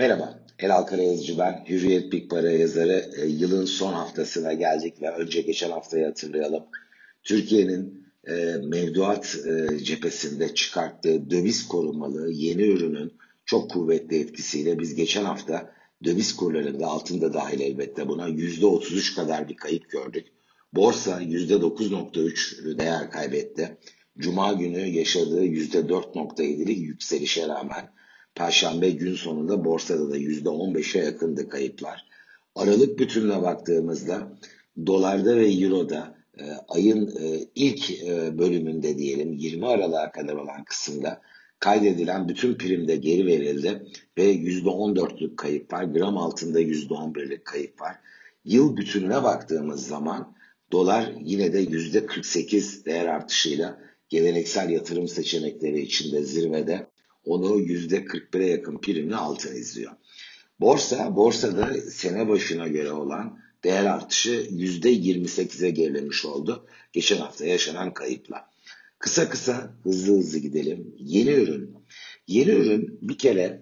Merhaba, Elal Karayazıcı ben. Hürriyet Big Para yazarı. E, yılın son haftasına geldik ve önce geçen haftayı hatırlayalım. Türkiye'nin e, mevduat e, cephesinde çıkarttığı döviz korumalı yeni ürünün çok kuvvetli etkisiyle biz geçen hafta döviz kurlarında altında dahil elbette buna %33 kadar bir kayıp gördük. Borsa %9.3 değer kaybetti. Cuma günü yaşadığı %4.7'lik yükselişe rağmen Perşembe gün sonunda borsada da %15'e yakındı kayıplar. Aralık bütününe baktığımızda dolarda ve euroda e, ayın e, ilk e, bölümünde diyelim 20 Aralık'a kadar olan kısımda kaydedilen bütün primde geri verildi ve %14'lük kayıp var. Gram altında %11'lik kayıp var. Yıl bütününe baktığımız zaman dolar yine de %48 değer artışıyla geleneksel yatırım seçenekleri içinde zirvede onu %41'e yakın primli altın izliyor. Borsa, borsada sene başına göre olan değer artışı %28'e gerilemiş oldu. Geçen hafta yaşanan kayıpla. Kısa kısa hızlı hızlı gidelim. Yeni ürün. Yeni ürün bir kere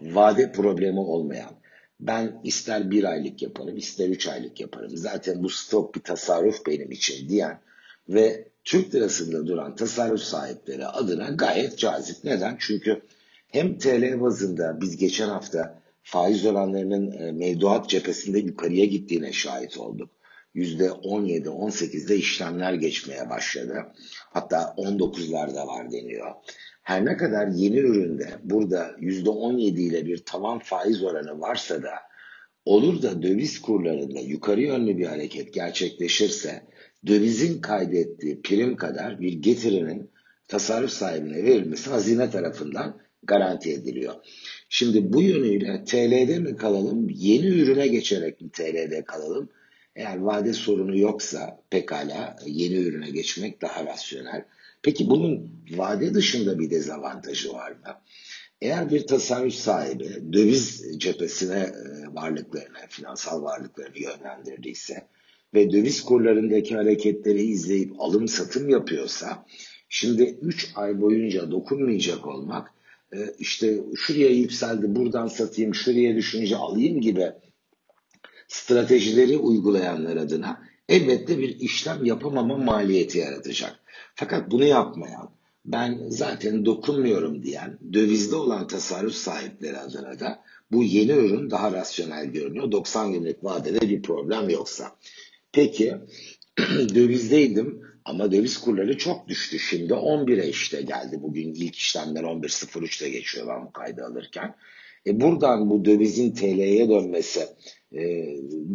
vade problemi olmayan. Ben ister bir aylık yaparım, ister üç aylık yaparım. Zaten bu stok bir tasarruf benim için diyen ve Türk lirasında duran tasarruf sahipleri adına gayet cazip. Neden? Çünkü hem TL bazında biz geçen hafta faiz oranlarının e, mevduat cephesinde yukarıya gittiğine şahit olduk. %17-18'de işlemler geçmeye başladı. Hatta 19'larda var deniyor. Her ne kadar yeni üründe burada %17 ile bir tavan faiz oranı varsa da olur da döviz kurlarında yukarı yönlü bir hareket gerçekleşirse dövizin kaydettiği prim kadar bir getirinin tasarruf sahibine verilmesi hazine tarafından garanti ediliyor. Şimdi bu yönüyle TL'de mi kalalım, yeni ürüne geçerek mi TL'de kalalım? Eğer vade sorunu yoksa pekala yeni ürüne geçmek daha rasyonel. Peki bunun vade dışında bir dezavantajı var mı? Eğer bir tasarruf sahibi döviz cephesine e, varlıklarını, finansal varlıklarını yönlendirdiyse ve döviz kurlarındaki hareketleri izleyip alım satım yapıyorsa şimdi 3 ay boyunca dokunmayacak olmak e, işte şuraya yükseldi buradan satayım şuraya düşünce alayım gibi stratejileri uygulayanlar adına elbette bir işlem yapamama maliyeti yaratacak. Fakat bunu yapmayan, ben zaten dokunmuyorum diyen dövizde olan tasarruf sahipleri adına da bu yeni ürün daha rasyonel görünüyor. 90 günlük vadede bir problem yoksa. Peki dövizdeydim ama döviz kurları çok düştü. Şimdi 11'e işte geldi. Bugün ilk işlemler 11.03'te geçiyor ben bu kaydı alırken. E buradan bu dövizin TL'ye dönmesi e,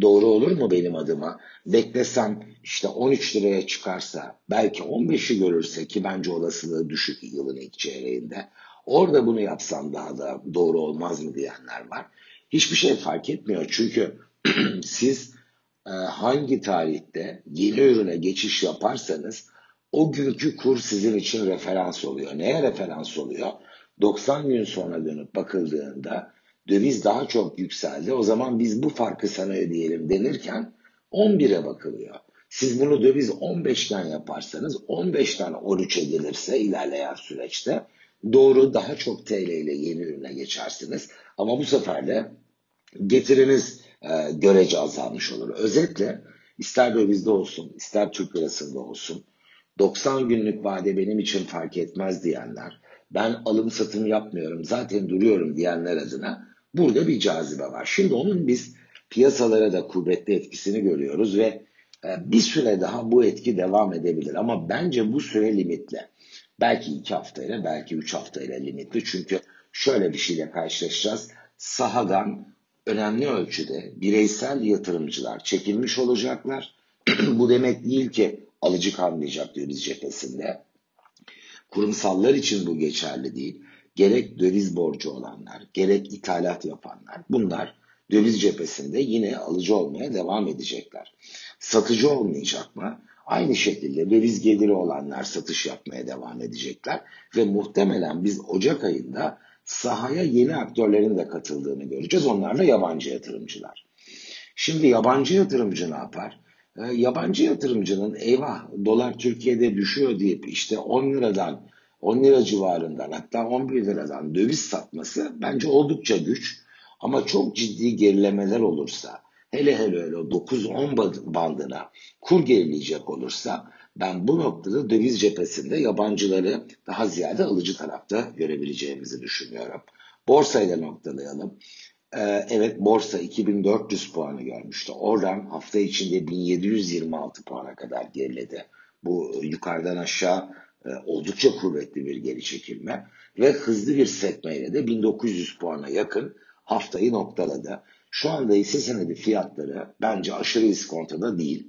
doğru olur mu benim adıma? Beklesem işte 13 liraya çıkarsa belki 15'i görürse ki bence olasılığı düşük yılın ilk çeyreğinde. Orada bunu yapsam daha da doğru olmaz mı diyenler var. Hiçbir şey fark etmiyor çünkü siz e, hangi tarihte yeni ürüne geçiş yaparsanız o günkü kur sizin için referans oluyor. Neye referans oluyor? 90 gün sonra dönüp bakıldığında döviz daha çok yükseldi. O zaman biz bu farkı sana ödeyelim denirken 11'e bakılıyor. Siz bunu döviz 15'ten yaparsanız 15'ten 13'e gelirse ilerleyen süreçte doğru daha çok TL ile yeni ürüne geçersiniz. Ama bu sefer de getiriniz e, görece azalmış olur. Özetle ister dövizde olsun, ister Türk lirasında olsun 90 günlük vade benim için fark etmez diyenler, ben alım satım yapmıyorum zaten duruyorum diyenler adına burada bir cazibe var. Şimdi onun biz piyasalara da kuvvetli etkisini görüyoruz ve e, bir süre daha bu etki devam edebilir. Ama bence bu süre limitli. Belki iki haftayla belki üç haftayla limitli. Çünkü şöyle bir şeyle karşılaşacağız. Sahadan önemli ölçüde bireysel yatırımcılar çekilmiş olacaklar. Bu demek değil ki alıcı kalmayacak döviz cephesinde. Kurumsallar için bu geçerli değil. Gerek döviz borcu olanlar, gerek ithalat yapanlar bunlar döviz cephesinde yine alıcı olmaya devam edecekler. Satıcı olmayacak mı? Aynı şekilde döviz geliri olanlar satış yapmaya devam edecekler ve muhtemelen biz Ocak ayında sahaya yeni aktörlerin de katıldığını göreceğiz. Onlar da yabancı yatırımcılar. Şimdi yabancı yatırımcı ne yapar? E, yabancı yatırımcının eyvah dolar Türkiye'de düşüyor deyip işte 10 liradan 10 lira civarından hatta 11 liradan döviz satması bence oldukça güç. Ama çok ciddi gerilemeler olursa, hele hele öyle 9-10 bandına kur gerileyecek olursa ben bu noktada döviz cephesinde yabancıları daha ziyade alıcı tarafta görebileceğimizi düşünüyorum. Borsayla noktalayalım. Ee, evet borsa 2400 puanı görmüştü. Oradan hafta içinde 1726 puana kadar geriledi. Bu yukarıdan aşağı e, oldukça kuvvetli bir geri çekilme ve hızlı bir sekmeyle de 1900 puana yakın haftayı noktaladı. Şu anda ise senedi fiyatları bence aşırı iskontoda değil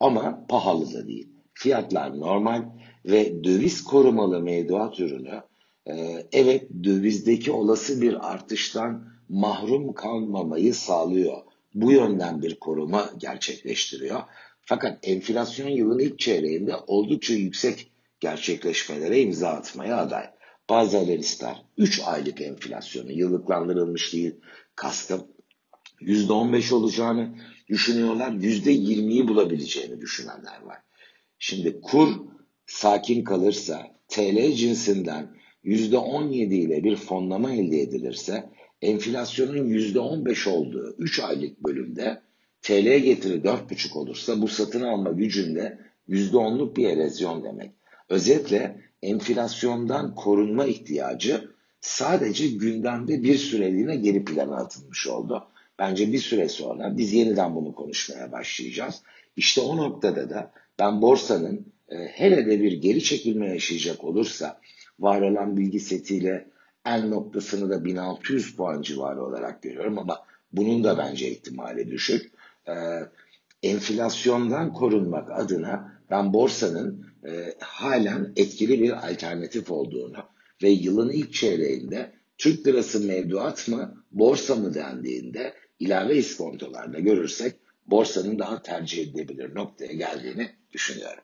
ama pahalı da değil. Fiyatlar normal ve döviz korumalı mevduat ürünü e, evet dövizdeki olası bir artıştan mahrum kalmamayı sağlıyor. Bu yönden bir koruma gerçekleştiriyor. Fakat enflasyon yılın ilk çeyreğinde oldukça yüksek gerçekleşmelere imza atmaya aday. Bazı analistler 3 aylık enflasyonu yıllıklandırılmış değil kastım %15 olacağını düşünüyorlar. %20'yi bulabileceğini düşünenler var. Şimdi kur sakin kalırsa TL cinsinden %17 ile bir fonlama elde edilirse enflasyonun %15 olduğu 3 aylık bölümde TL getiri 4,5 olursa bu satın alma gücünde %10'luk bir erozyon demek. Özetle enflasyondan korunma ihtiyacı sadece gündemde bir süreliğine geri plana atılmış oldu. Bence bir süre sonra biz yeniden bunu konuşmaya başlayacağız. İşte o noktada da ben borsanın e, hele de bir geri çekilme yaşayacak olursa var olan bilgi setiyle en noktasını da 1600 puan civarı olarak görüyorum ama bunun da bence ihtimali düşük. E, enflasyondan korunmak adına ben borsanın e, halen etkili bir alternatif olduğunu ve yılın ilk çeyreğinde Türk lirası mevduat mı borsa mı dendiğinde ilave iskontolarda görürsek borsanın daha tercih edilebilir noktaya geldiğini düşünüyorum.